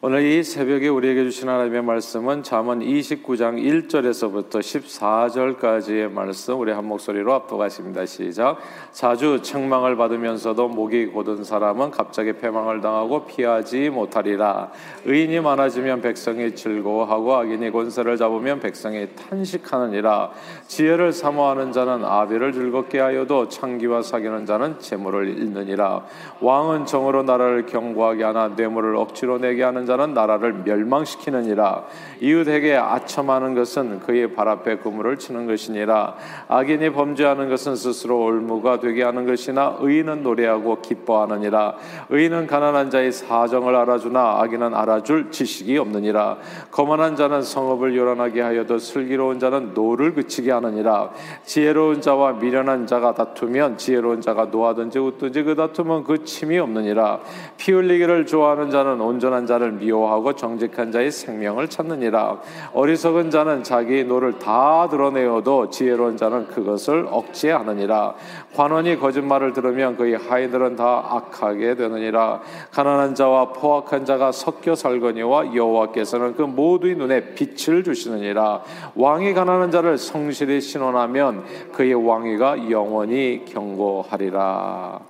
오늘 이 새벽에 우리에게 주신 하나님의 말씀은 잠언 29장 1절에서부터 14절까지의 말씀 우리 한 목소리로 압도하십니다. 시작. 자주 책망을 받으면서도 목이 곧은 사람은 갑자기 패망을 당하고 피하지 못하리라. 의인이 많아지면 백성이 즐거워하고 악인이 권세를 잡으면 백성이 탄식하느니라. 지혜를 사모하는 자는 아비를 즐겁게 하여도 창기와 사귀는 자는 재물을 잃느니라. 왕은 정의로 나라를 견고하게 하나 뇌물을 억지로 내게 하는 자는 나라를 멸망시키느니라. 이웃에게 아첨하는 것은 그의 발 앞에 그물을 치는 것이니라. 악인이 범죄하는 것은 스스로 올무가 되게 하는 것이나 의인은 노래하고 기뻐하느니라. 의인은 가난한 자의 사정을 알아주나 악인은 알아줄 지식이 없느니라. 거만한 자는 성읍을 요란하게 하여도 슬기로운 자는 노를 그치게 하느니라. 지혜로운 자와 미련한 자가 다투면 지혜로운 자가 노하든지 웃든지 그 다툼은 그 침이 없느니라. 피 흘리기를 좋아하는 자는 온전한 자를 미워하고 정직한 자의 생명을 찾느니라. 어리석은 자는 자기 노를 다 드러내어도 지혜로운 자는 그것을 억제하느니라. 관원이 거짓말을 들으면 그의 하인들은 다 악하게 되느니라. 가난한 자와 포악한 자가 섞여 살거니와 여호와께서는 그 모두의 눈에 빛을 주시느니라. 왕이 가난한 자를 성실히 신원하면 그의 왕위가 영원히 경고하리라.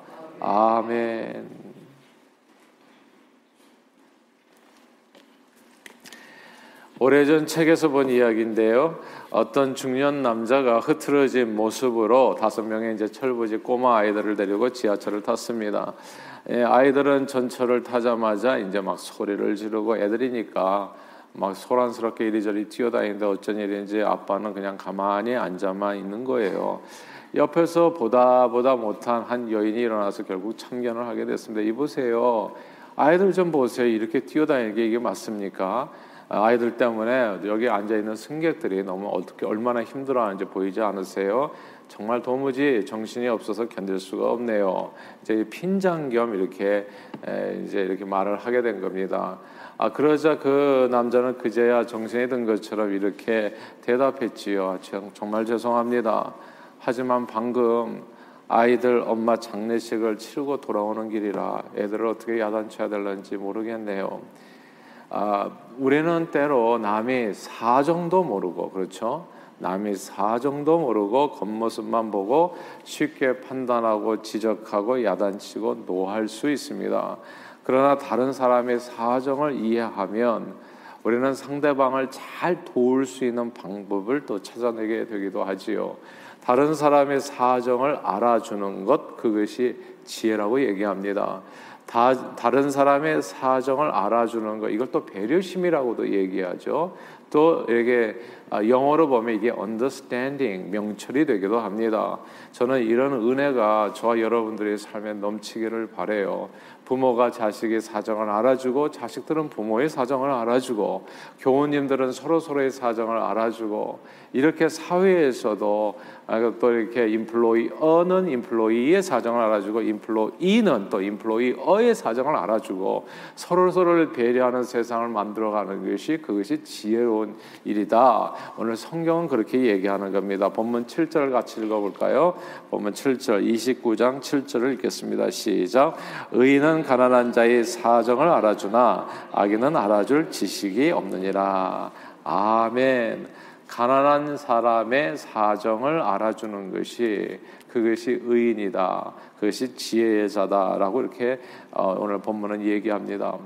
아멘. 오래전 책에서 본 이야기인데요. 어떤 중년 남자가 흐트러진 모습으로 다섯 명의 이제 철부지 꼬마 아이들을 데리고 지하철을 탔습니다. 예, 아이들은 전철을 타자마자 이제 막 소리를 지르고 애들이니까 막 소란스럽게 이리저리 뛰어다니는데 어쩐 일인지 아빠는 그냥 가만히 앉아만 있는 거예요. 옆에서 보다 보다 못한 한 여인이 일어나서 결국 참견을 하게 됐습니다. 이보세요. 아이들 좀 보세요. 이렇게 뛰어다니는 게 이게 맞습니까? 아이들 때문에 여기 앉아 있는 승객들이 너무 어떻게 얼마나 힘들어하는지 보이지 않으세요? 정말 도무지 정신이 없어서 견딜 수가 없네요. 이제 핀장 겸 이렇게 이제 이렇게 말을 하게 된 겁니다. 아 그러자 그 남자는 그제야 정신이 든 것처럼 이렇게 대답했지요. 정말 죄송합니다. 하지만 방금 아이들 엄마 장례식을 치르고 돌아오는 길이라 애들을 어떻게 야단쳐야 될는지 모르겠네요. 아, 우리는 때로 남의 사정도 모르고 그렇죠. 남의 사정도 모르고 겉모습만 보고 쉽게 판단하고 지적하고 야단치고 노할 수 있습니다. 그러나 다른 사람의 사정을 이해하면 우리는 상대방을 잘 도울 수 있는 방법을 또 찾아내게 되기도 하지요. 다른 사람의 사정을 알아주는 것 그것이 지혜라고 얘기합니다. 다, 다른 사람의 사정을 알아주는 것 이걸 또 배려심이라고도 얘기하죠. 또 이게 아, 영어로 보면 이게 understanding 명철이 되기도 합니다. 저는 이런 은혜가 저와 여러분들의 삶에 넘치기를 바래요. 부모가 자식의 사정을 알아주고 자식들은 부모의 사정을 알아주고 교우님들은 서로 서로의 사정을 알아주고 이렇게 사회에서도 아, 또 이렇게 인플로이어는 인플로이의 사정을 알아주고 인플로이는 또 인플로이어의 사정을 알아주고 서로 서로를 배려하는 세상을 만들어가는 것이 그것이 지혜로운 일이다. 오늘 성경은 그렇게 얘기하는 겁니다. 본문 7절을 같이 읽어볼까요? 본문 7절 29장 7절을 읽겠습니다. 시작. 의인은 가난한 자의 사정을 알아주나 악인은 알아줄 지식이 없느니라. 아멘. 가난한 사람의 사정을 알아주는 것이 그것이 의인이다. 그것이 지혜의 자다라고 이렇게 어, 오늘 본문은 얘기합니다.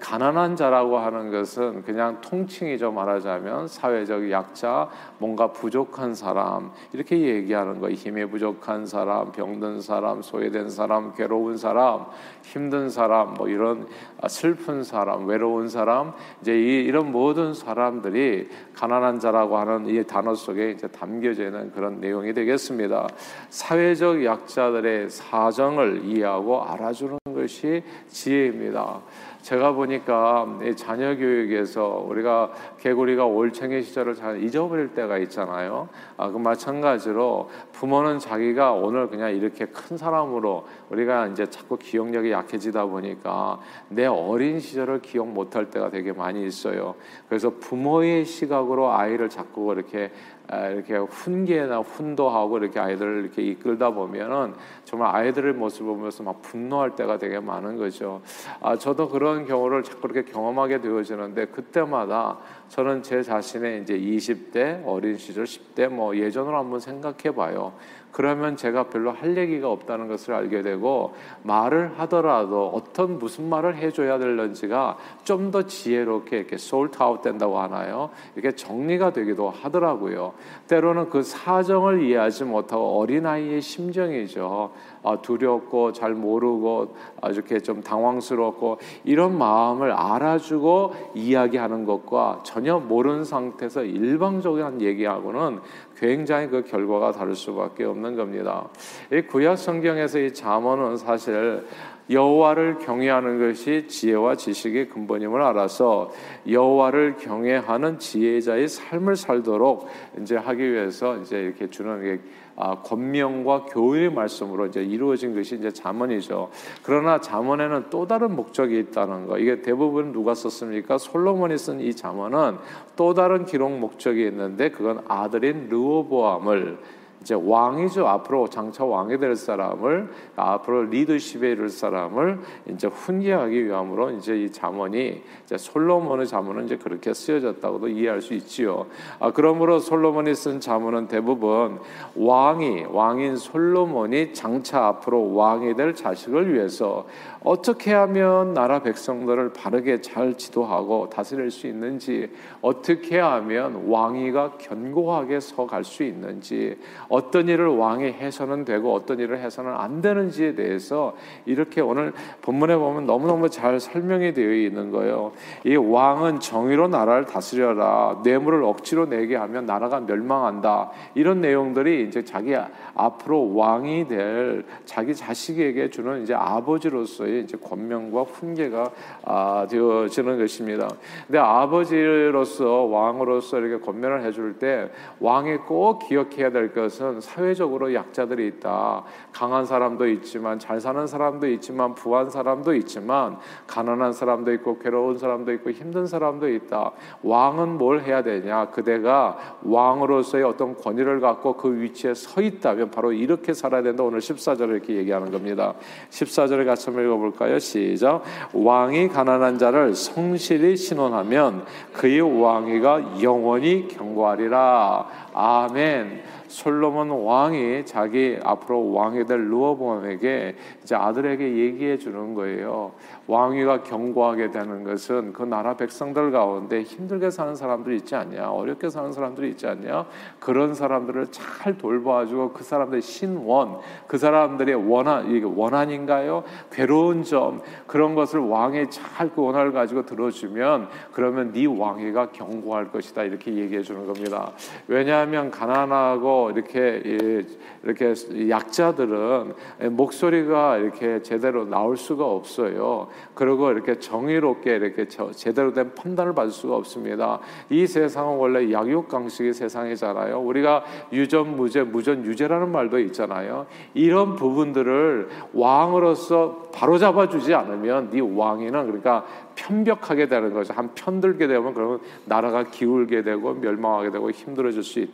가난한 자라고 하는 것은 그냥 통칭이죠 말하자면 사회적 약자, 뭔가 부족한 사람 이렇게 얘기하는 거 힘이 부족한 사람, 병든 사람, 소외된 사람, 괴로운 사람, 힘든 사람, 뭐 이런 슬픈 사람, 외로운 사람 이제 이, 이런 모든 사람들이 가난한 자라고 하는 이 단어 속에 이제 담겨져 있는 그런 내용이 되겠습니다. 사회적 약자들의 사정을 이해하고 알아주는 것이 지혜입니다. 제가 보니까 자녀 교육에서 우리가 개구리가 올챙이 시절을 잘 잊어버릴 때가 있잖아요. 아, 그 마찬가지로 부모는 자기가 오늘 그냥 이렇게 큰 사람으로 우리가 이제 자꾸 기억력이 약해지다 보니까 내 어린 시절을 기억 못할 때가 되게 많이 있어요. 그래서 부모의 시각으로 아이를 자꾸 이렇게 이렇게 훈계나 훈도하고 이렇게 아이들을 이렇게 이끌다 보면은 정말 아이들의 모습을 보면서 막 분노할 때가 되게 많은 거죠. 아, 저도 그런 경우를 자꾸 이렇게 경험하게 되어지는데 그때마다 저는 제 자신의 이제 20대 어린 시절 10대 뭐 예전으로 한번 생각해 봐요. 그러면 제가 별로 할 얘기가 없다는 것을 알게 되고 말을 하더라도 어떤 무슨 말을 해줘야 될런지가 좀 더 지혜롭게 이렇게 sort out 된다고 하나요? 이렇게 정리가 되기도 하더라고요. 때로는 그 사정을 이해하지 못하고 어린아이의 심정이죠. 아, 두렵고 잘 모르고 이렇게 좀 당황스럽고 이런 마음을 알아주고 이야기하는 것과 전혀 모르는 상태에서 일방적인 얘기하고는 굉장히 그 결과가 다를 수밖에 없는 겁니다. 이 구약 성경에서 이 잠언은 사실 여호와를 경외하는 것이 지혜와 지식의 근본임을 알아서 여호와를 경외하는 지혜자의 삶을 살도록 이제 하기 위해서 이제 이렇게 주는 아, 권명과 교회의 말씀으로 이제 이루어진 것이 이제 잠언이죠. 그러나 잠언에는 또 다른 목적이 있다는 거. 이게 대부분 누가 썼습니까? 솔로몬이 쓴 이 잠언은 또 다른 기록 목적이 있는데 그건 아들인 르호보암을 이제 왕이죠. 앞으로 장차 왕이 될 사람을 앞으로 리더십에 이를 사람을 이제 훈계하기 위함으로 이제 이 잠언이 이제 솔로몬의 잠언은 이제 그렇게 쓰여졌다고도 이해할 수 있지요. 아 그러므로 솔로몬이 쓴 잠언은 대부분 왕이 왕인 솔로몬이 장차 앞으로 왕이 될 자식을 위해서 어떻게 하면 나라 백성들을 바르게 잘 지도하고 다스릴 수 있는지, 어떻게 하면 왕위가 견고하게 서갈 수 있는지, 어떤 일을 왕이 해서는 되고 어떤 일을 해서는 안 되는지에 대해서 이렇게 오늘 본문에 보면 너무너무 잘 설명이 되어 있는 거예요. 이 왕은 정의로 나라를 다스려라. 뇌물을 억지로 내게 하면 나라가 멸망한다. 이런 내용들이 이제 자기 앞으로 왕이 될 자기 자식에게 주는 이제 아버지로서의 이제 권명과 훈계가 아, 되어지는 것입니다. 근데 아버지로서 왕으로서 이렇게 권면을 해줄 때 왕이 꼭 기억해야 될 것은 사회적으로 약자들이 있다. 강한 사람도 있지만 잘 사는 사람도 있지만 부한 사람도 있지만 가난한 사람도 있고 괴로운 사람도 있고 힘든 사람도 있다. 왕은 뭘 해야 되냐? 그대가 왕으로서의 어떤 권위를 갖고 그 위치에 서 있다면 바로 이렇게 살아야 된다. 오늘 14절을 이렇게 얘기하는 겁니다. 14절을 같이 한번 읽어 볼까요? 시작. 왕이 가난한 자를 성실히 신원하면 그의 왕위가 영원히 경고하리라. 아멘. 솔로몬 왕이 자기 앞으로 왕이 될 르호보암에게 이제 아들에게 얘기해 주는 거예요. 왕위가 경고하게 되는 것은 그 나라 백성들 가운데 힘들게 사는 사람들이 있지 않냐, 어렵게 사는 사람들이 있지 않냐, 그런 사람들을 잘 돌봐주고 그 사람들의 신원, 그 사람들의 원한, 이게 원한인가요? 괴로운 점 그런 것을 왕이 잘 그 원한을 가지고 들어주면 그러면 네 왕위가 경고할 것이다 이렇게 얘기해 주는 겁니다. 왜냐 하면 가난하고 이렇게 이렇게 약자들은 목소리가 이렇게 제대로 나올 수가 없어요. 그리고 이렇게 정의롭게 이렇게 제대로 된 판단을 받을 수가 없습니다. 이 세상은 원래 약육강식의 세상이잖아요. 우리가 유전 무죄, 무전 유죄라는 말도 있잖아요. 이런 부분들을 왕으로서 바로 잡아 주지 않으면 네 왕이는 그러니까 편벽하게 되는 거죠. 한 편들게 되면 그러면 나라가 기울게 되고 멸망하게 되고 힘들어질 수 있다.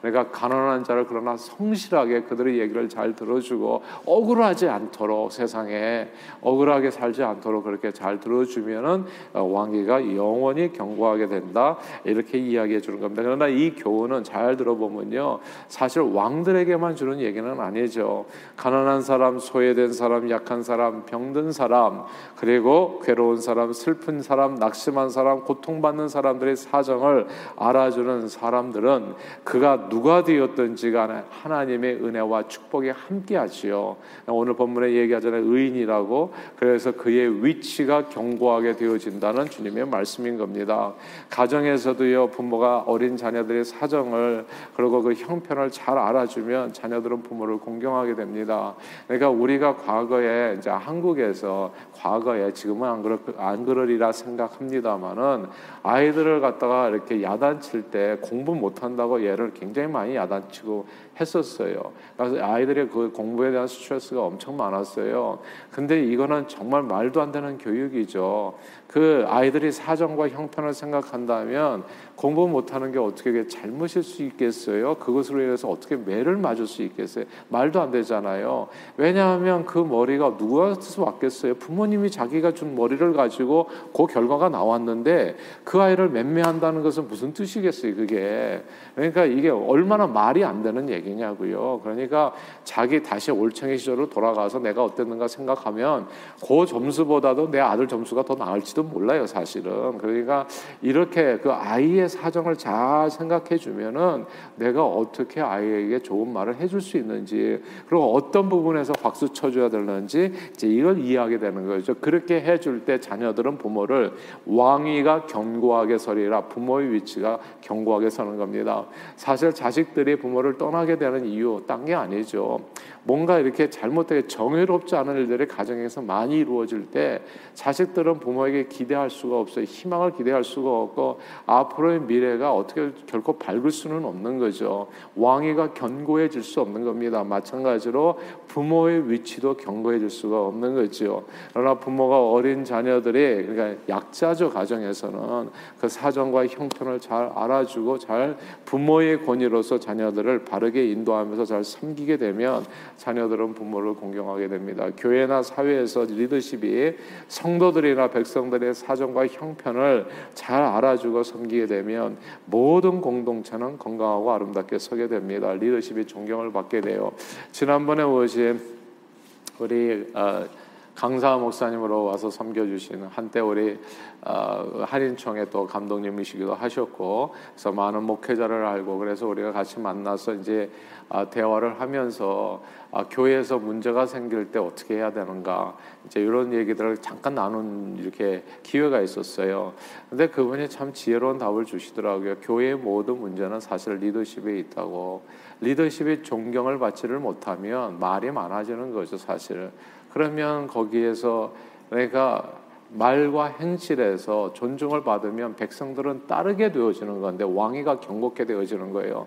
그러니까 가난한 자를 그러나 성실하게 그들의 얘기를 잘 들어주고 억울하지 않도록 세상에 억울하게 살지 않도록 그렇게 잘 들어주면은 어, 왕위가 영원히 경고하게 된다. 이렇게 이야기해 주는 겁니다. 그러나 이 교훈은 잘 들어보면요. 사실 왕들에게만 주는 얘기는 아니죠. 가난한 사람, 소외된 사람, 약한 사람, 병든 사람, 그리고 괴로운 사람, 슬픈 사람, 낙심한 사람, 고통받는 사람들의 사정을 알아주는 사람들은 그가 누가 되었든지 간에 하나님의 은혜와 축복이 함께하지요. 오늘 본문에 얘기하잖아요. 의인이라고. 그래서 그의 위치가 견고하게 되어진다는 주님의 말씀인 겁니다. 가정에서도요, 부모가 어린 자녀들의 사정을 그리고 그 형편을 잘 알아주면 자녀들은 부모를 공경하게 됩니다. 그러니까 우리가 과거에 이제 한국에서 과거에 지금은 안 그렇 안안 그러리라 생각합니다만은 아이들을 갖다가 이렇게 야단칠 때 공부 못한다 고 얘를 굉장히 많이 야단치고 했었어요. 그래서 아이들의 그 공부에 대한 스트레스가 엄청 많았어요. 근데 이거는 정말 말도 안 되는 교육이죠. 그 아이들이 사정과 형편을 생각한다면 공부 못하는 게 어떻게 잘못일 수 있겠어요? 그것으로 인해서 어떻게 매를 맞을 수 있겠어요? 말도 안 되잖아요. 왜냐하면 그 머리가 누구한테서 왔겠어요? 부모님이 자기가 준 머리를 가지고 그 결과가 나왔는데 그 아이를 맴매한다는 것은 무슨 뜻이겠어요? 그게 그러니까 이게 얼마나 말이 안 되는 얘기냐고요. 그러니까 자기 다시 올챙이 시절로 돌아가서 내가 어땠는가 생각하면 그 점수보다도 내 아들 점수가 더 나을지도 몰라요, 사실은. 그러니까 이렇게 그 아이의 사정을 잘 생각해 주면은 내가 어떻게 아이에게 좋은 말을 해줄 수 있는지 그리고 어떤 부분에서 박수 쳐줘야 되는지 이제 이걸 이해하게 되는 거죠. 그렇게 해줄 때 자녀들은 부모를 왕위가 견고하게 서리라 부모의 위치가 견고하게 서는 겁니다. 사실 자식들이 부모를 떠나게 되는 이유 딴 게 아니죠. 뭔가 이렇게 잘못되게 정의롭지 않은 일들이 가정에서 많이 이루어질 때 자식들은 부모에게 기대할 수가 없어요. 희망을 기대할 수가 없고 앞으로 의 미래가 어떻게 결코 밝을 수는 없는 거죠. 왕위가 견고해질 수 없는 겁니다. 마찬가지로 부모의 위치도 견고해질 수가 없는 거죠. 그러나 부모가 어린 자녀들이 그러니까 약자죠 가정에서는 그 사정과 형편을 잘 알아주고 잘 부모의 권위로서 자녀들을 바르게 인도하면서 잘 섬기게 되면 자녀들은 부모를 공경하게 됩니다. 교회나 사회에서 리더십이 성도들이나 백성들의 사정과 형편을 잘 알아주고 섬기게 되면 모든 공동체는 건강하고 아름답게 서게 됩니다. 리더십이 존경을 받게 돼요. 지난번에 오신 우리 어, 강사 목사님으로 와서 섬겨주시는 한때 우리 어, 한인총회 또 감독님이시기도 하셨고 그래서 많은 목회자를 알고 그래서 우리가 같이 만나서 이제 어, 대화를 하면서 어, 교회에서 문제가 생길 때 어떻게 해야 되는가 이제 이런 얘기들을 잠깐 나눈 이렇게 기회가 있었어요. 근데 그분이 참 지혜로운 답을 주시더라고요. 교회의 모든 문제는 사실 리더십에 있다고 리더십이 존경을 받지를 못하면 말이 많아지는 거죠 사실. 그러면 거기에서 내가 말과 행실에서 존중을 받으면 백성들은 따르게 되어지는 건데 왕위가 경고케 되어지는 거예요.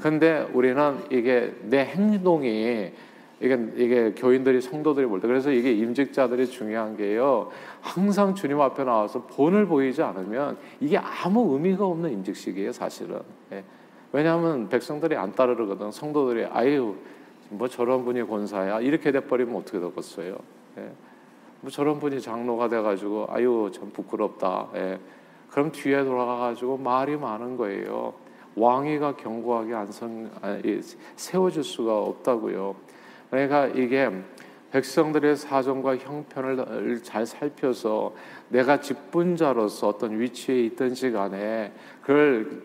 근데 우리는 이게 내 행동이 이게 이게 교인들이 성도들이 볼 때 그래서 이게 임직자들이 중요한 게요. 항상 주님 앞에 나와서 본을 보이지 않으면 이게 아무 의미가 없는 임직식이에요, 사실은. 예. 왜냐하면 백성들이 안 따르거든. 성도들이 아유 뭐 저런 분이 권사야 이렇게 돼버리면 어떻게 되겠어요? 예. 뭐 저런 분이 장로가 돼가지고 아유 참 부끄럽다. 예. 그럼 뒤에 돌아가가지고 말이 많은 거예요. 왕위가 견고하게 안성 세워줄 수가 없다고요. 그러니까 이게 백성들의 사정과 형편을 잘 살펴서 내가 직분자로서 어떤 위치에 있던 시간에 그걸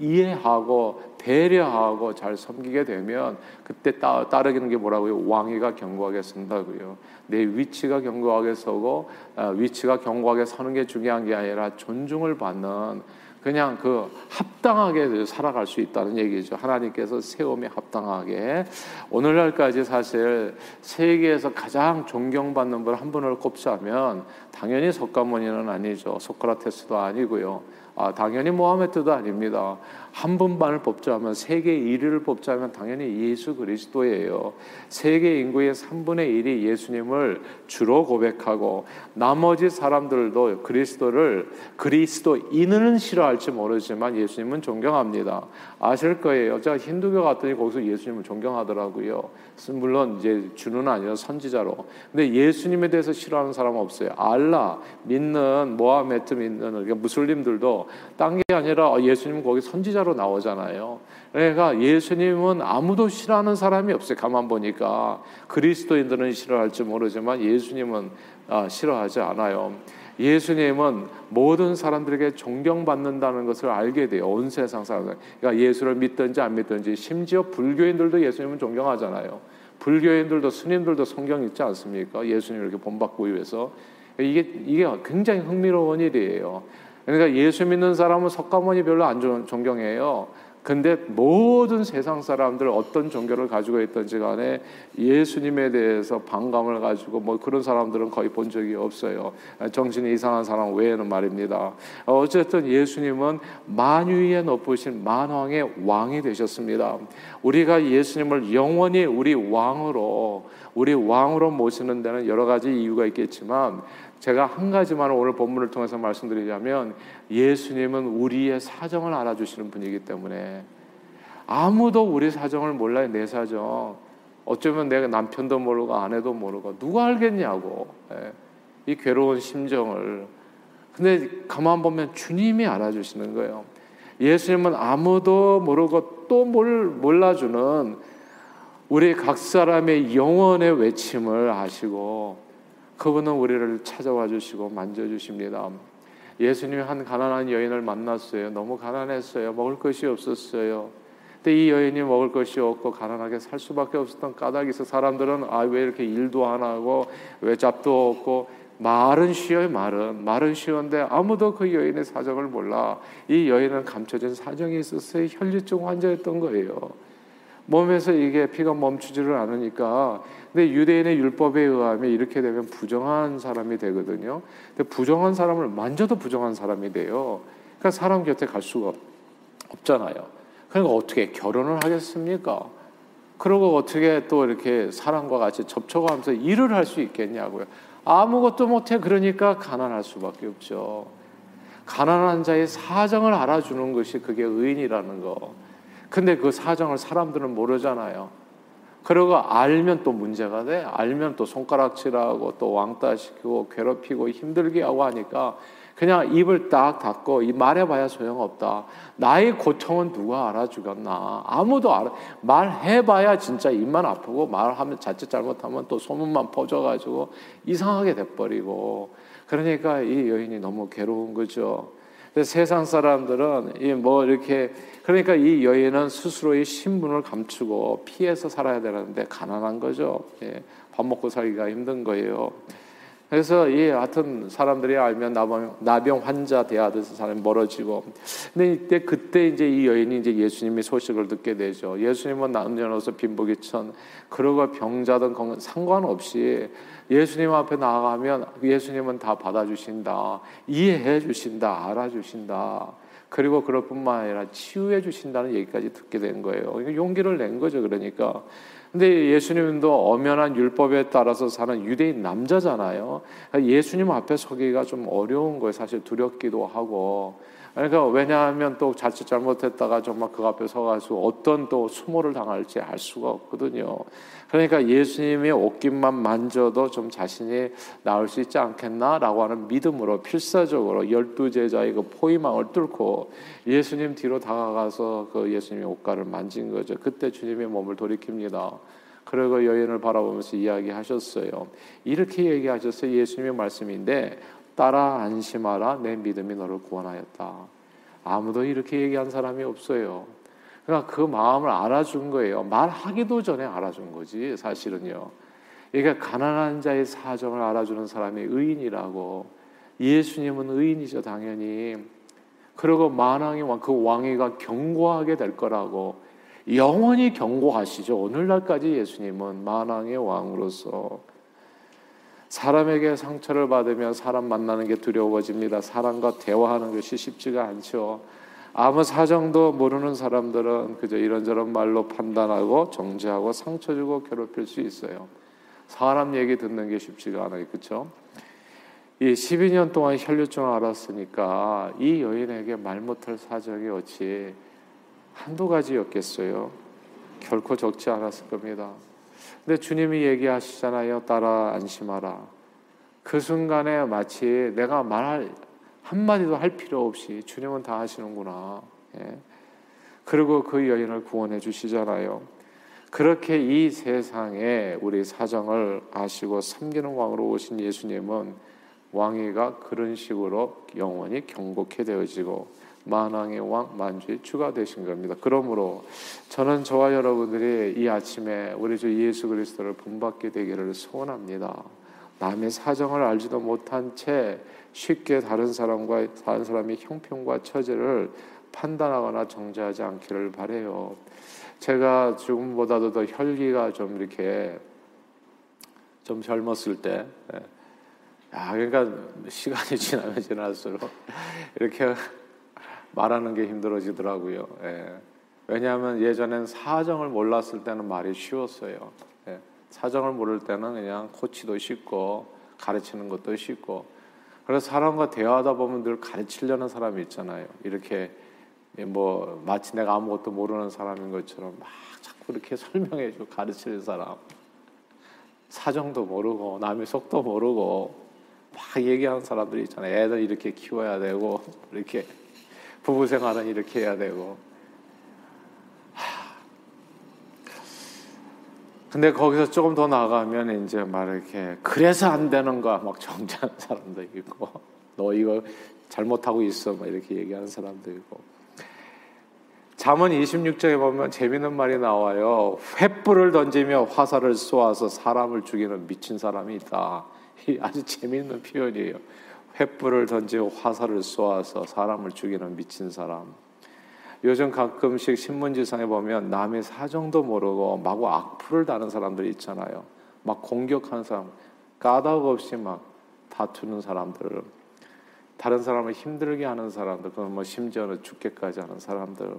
이해하고 배려하고 잘 섬기게 되면 그때 따, 따르기는 게 뭐라고요? 왕위가 견고하게 선다고요. 내 위치가 견고하게 서고 어, 위치가 견고하게 서는 게 중요한 게 아니라 존중을 받는 그냥 그 합당하게 살아갈 수 있다는 얘기죠. 하나님께서 세움에 합당하게 오늘날까지 사실 세계에서 가장 존경받는 분 한 분을 꼽자면 당연히 석가모니는 아니죠. 소크라테스도 아니고요. 아, 당연히 모하메트도 아닙니다. 한 분만을 뽑자면 세계 1위를 뽑자면 당연히 예수 그리스도예요. 세계 인구의 3분의 1이 예수님을 주로 고백하고 나머지 사람들도 그리스도를 그리스도인은 싫어할지 모르지만 예수님은 존경합니다. 아실 거예요. 제가 힌두교 갔더니 거기서 예수님을 존경하더라고요. 물론 이제 주는 아니라 선지자로. 근데 예수님에 대해서 싫어하는 사람은 없어요. 알라 믿는 모하메트 믿는 그러니까 무슬림들도 딴 게 아니라 예수님 거기 선지자 선지자로 나오잖아요. 그러니까 예수님은 아무도 싫어하는 사람이 없어요. 가만 보니까 그리스도인들은 싫어할지 모르지만 예수님은 아, 싫어하지 않아요. 예수님은 모든 사람들에게 존경받는다는 것을 알게 돼요. 온 세상 사람들. 그러니까 예수를 믿든지 안 믿든지 심지어 불교인들도 예수님은 존경하잖아요. 불교인들도 스님들도 성경 읽지 않습니까? 예수님 이렇게 본받고 위해서 이게 이게 굉장히 흥미로운 일이에요. 그러니까 예수 믿는 사람은 석가모니 별로 안 존경해요. 근데 모든 세상 사람들 어떤 종교를 가지고 있던지 간에 예수님에 대해서 반감을 가지고 뭐 그런 사람들은 거의 본 적이 없어요. 정신이 이상한 사람 외에는 말입니다. 어쨌든 예수님은 만유에 높으신 만왕의 왕이 되셨습니다. 우리가 예수님을 영원히 우리 왕으로 우리 왕으로 모시는 데는 여러 가지 이유가 있겠지만 제가 한 가지만 오늘 본문을 통해서 말씀드리자면 예수님은 우리의 사정을 알아주시는 분이기 때문에 아무도 우리 사정을 몰라요 내 사정. 어쩌면 내가 남편도 모르고 아내도 모르고 누가 알겠냐고. 예. 이 괴로운 심정을. 근데 가만 보면 주님이 알아주시는 거예요. 예수님은 아무도 모르고 또 몰라주는 우리 각 사람의 영혼의 외침을 아시고 그분은 우리를 찾아와 주시고 만져 주십니다. 예수님이 한 가난한 여인을 만났어요. 너무 가난했어요. 먹을 것이 없었어요. 근데 이 여인이 먹을 것이 없고 가난하게 살 수밖에 없었던 까닭이 있어 사람들은 아 왜 이렇게 일도 안 하고 왜 잡도 없고 말은 쉬어요 말은 말은 쉬운데 아무도 그 여인의 사정을 몰라 이 여인은 감춰진 사정이 있었어요 혈류증 환자였던 거예요 몸에서 이게 피가 멈추지를 않으니까 근데 유대인의 율법에 의하면 이렇게 되면 부정한 사람이 되거든요. 근데 부정한 사람을 만져도 부정한 사람이 돼요. 그러니까 사람 곁에 갈 수가 없잖아요. 그러니까 어떻게 결혼을 하겠습니까? 그러고 어떻게 또 이렇게 사람과 같이 접촉하면서 일을 할 수 있겠냐고요. 아무것도 못해 그러니까 가난할 수밖에 없죠. 가난한 자의 사정을 알아주는 것이 그게 의인이라는 거. 근데 그 사정을 사람들은 모르잖아요. 그러고 알면 또 문제가 돼. 알면 또 손가락질하고 또 왕따시키고 괴롭히고 힘들게 하고 하니까 그냥 입을 딱 닫고 이 말해봐야 소용없다. 나의 고통은 누가 알아주겠나? 아무도 알아. 말해봐야 진짜 입만 아프고 말하면 자칫 잘못하면 또 소문만 퍼져가지고 이상하게 돼버리고 그러니까 이 여인이 너무 괴로운 거죠. 세상 사람들은 이 뭐 이렇게 그러니까 이 여인은 스스로의 신분을 감추고 피해서 살아야 되는데 가난한 거죠. 예, 밥 먹고 살기가 힘든 거예요. 그래서 이 같은 사람들이 알면 나병, 나병 환자 대하듯이 사람이 멀어지고. 근데 이때 그때 이제 이 여인이 이제 예수님의 소식을 듣게 되죠. 예수님은 남녀노소 빈부귀천 그러고 병자든 상관없이 예수님 앞에 나아가면 예수님은 다 받아주신다, 이해해 주신다, 알아주신다. 그리고 그럴 뿐만 아니라 치유해 주신다는 얘기까지 듣게 된 거예요. 용기를 낸 거죠. 그러니까. 근데 예수님도 엄연한 율법에 따라서 사는 유대인 남자잖아요. 그러니까 예수님 앞에 서기가 좀 어려운 거예요. 사실 두렵기도 하고. 그러니까 왜냐하면 또 자칫 잘못했다가 정말 그 앞에 서가지고 어떤 또 수모를 당할지 알 수가 없거든요. 그러니까 예수님의 옷깃만 만져도 좀 자신이 나을 수 있지 않겠나라고 하는 믿음으로 필사적으로 열두 제자의 그 포위망을 뚫고 예수님 뒤로 다가가서 그 예수님의 옷가를 만진 거죠. 그때 주님의 몸을 돌이킵니다. 그리고 여인을 바라보면서 이야기하셨어요. 이렇게 얘기하셨어요. 예수님의 말씀인데 따라 안심하라 내 믿음이 너를 구원하였다. 아무도 이렇게 얘기한 사람이 없어요. 그러니까 그 마음을 알아준 거예요. 말하기도 전에 알아준 거지 사실은요. 그러니까 가난한 자의 사정을 알아주는 사람이 의인이라고 예수님은 의인이죠 당연히. 그리고 만왕의 왕, 그 왕위가 경고하게 될 거라고 영원히 경고하시죠. 오늘날까지 예수님은 만왕의 왕으로서 사람에게 상처를 받으면 사람 만나는 게 두려워집니다. 사람과 대화하는 것이 쉽지가 않죠. 아무 사정도 모르는 사람들은 그저 이런저런 말로 판단하고 정죄하고 상처 주고 괴롭힐 수 있어요. 사람 얘기 듣는 게 쉽지가 않아요. 그렇죠? 이 12년 동안 혈류증을 알았으니까 이 여인에게 말 못할 사정이 어찌 한두 가지였겠어요. 결코 적지 않았을 겁니다. 근데 주님이 얘기하시잖아요. 따라 안심하라. 그 순간에 마치 내가 말할 한마디도 할 필요 없이 주님은 다 하시는구나. 예. 그리고 그 여인을 구원해 주시잖아요. 그렇게 이 세상에 우리 사정을 아시고 섬기는 왕으로 오신 예수님은 왕위가 그런 식으로 영원히 경고케 되어지고 만왕의 왕 만주의 주가 되신 겁니다. 그러므로 저는 저와 여러분들이 이 아침에 우리 주 예수 그리스도를 본받게 되기를 소원합니다. 남의 사정을 알지도 못한 채 쉽게 다른 사람과 다른 사람의 형편과 처지를 판단하거나 정죄하지 않기를 바래요. 제가 지금보다도 더 혈기가 좀 이렇게 좀 젊었을 때, 예. 야, 그러니까 시간이 지나면 지날수록 이렇게 말하는 게 힘들어지더라고요. 예. 왜냐하면 예전엔 사정을 몰랐을 때는 말이 쉬웠어요. 예. 사정을 모를 때는 그냥 코치도 쉽고 가르치는 것도 쉽고 그래서 사람과 대화하다 보면 늘 가르치려는 사람이 있잖아요. 이렇게 뭐 마치 내가 아무것도 모르는 사람인 것처럼 막 자꾸 이렇게 설명해주고 가르치는 사람 사정도 모르고 남의 속도 모르고 막 얘기하는 사람들이 있잖아요. 애들 이렇게 키워야 되고 이렇게 부부 생활은 이렇게 해야 되고 근데 거기서 조금 더 나가면 이제 막 이렇게 그래서 안 되는 거야 막 정죄하는 사람도 있고 너 이거 잘못하고 있어 막 이렇게 얘기하는 사람도 있고 잠언 26장에 보면 재밌는 말이 나와요. 횃불을 던지며 화살을 쏘아서 사람을 죽이는 미친 사람이 있다. 아주 재밌는 표현이에요. 횃불을 던지고 화살을 쏘아서 사람을 죽이는 미친 사람. 요즘 가끔씩 신문지상에 보면 남의 사정도 모르고 마구 악플을 다는 사람들이 있잖아요. 막 공격하는 사람, 까닭 없이 막 다투는 사람들, 다른 사람을 힘들게 하는 사람들, 그건 뭐 심지어는 죽게까지 하는 사람들.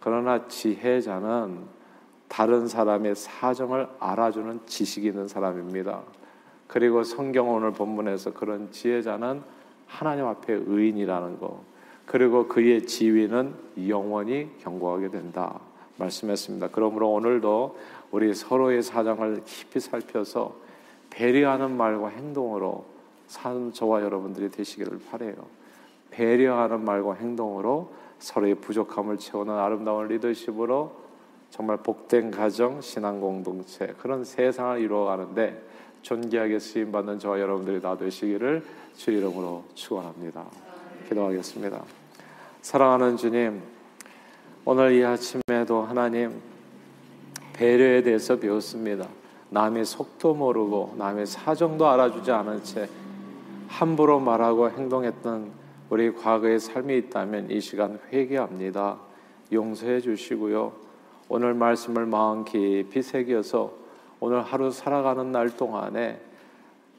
그러나 지혜자는 다른 사람의 사정을 알아주는 지식이 있는 사람입니다. 그리고 성경 오늘 본문에서 그런 지혜자는 하나님 앞에 의인이라는 거. 그리고 그의 지위는 영원히 경고하게 된다. 말씀했습니다. 그러므로 오늘도 우리 서로의 사정을 깊이 살펴서 배려하는 말과 행동으로 산 저와 여러분들이 되시기를 바래요. 배려하는 말과 행동으로 서로의 부족함을 채우는 아름다운 리더십으로 정말 복된 가정, 신앙 공동체 그런 세상을 이루어가는데 존귀하게 쓰임 받는 저와 여러분들이 다 되시기를 주 이름으로 축원합니다. 기도하겠습니다. 사랑하는 주님, 오늘 이 아침에도 하나님 배려에 대해서 배웠습니다. 남의 속도 모르고 남의 사정도 알아주지 않은 채 함부로 말하고 행동했던 우리 과거의 삶이 있다면 이 시간 회개합니다. 용서해 주시고요. 오늘 말씀을 마음 깊이 새겨서 오늘 하루 살아가는 날 동안에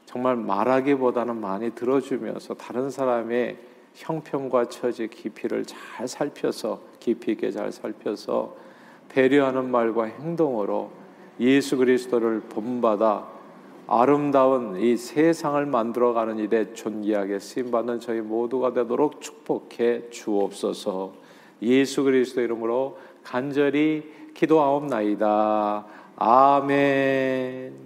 정말 말하기보다는 많이 들어주면서 다른 사람의 형편과 처지 깊이를 잘 살펴서 깊이 있게 잘 살펴서 배려하는 말과 행동으로 예수 그리스도를 본받아 아름다운 이 세상을 만들어가는 일에 존귀하게 쓰임받는 저희 모두가 되도록 축복해 주옵소서 예수 그리스도 이름으로 간절히 기도하옵나이다. 아멘.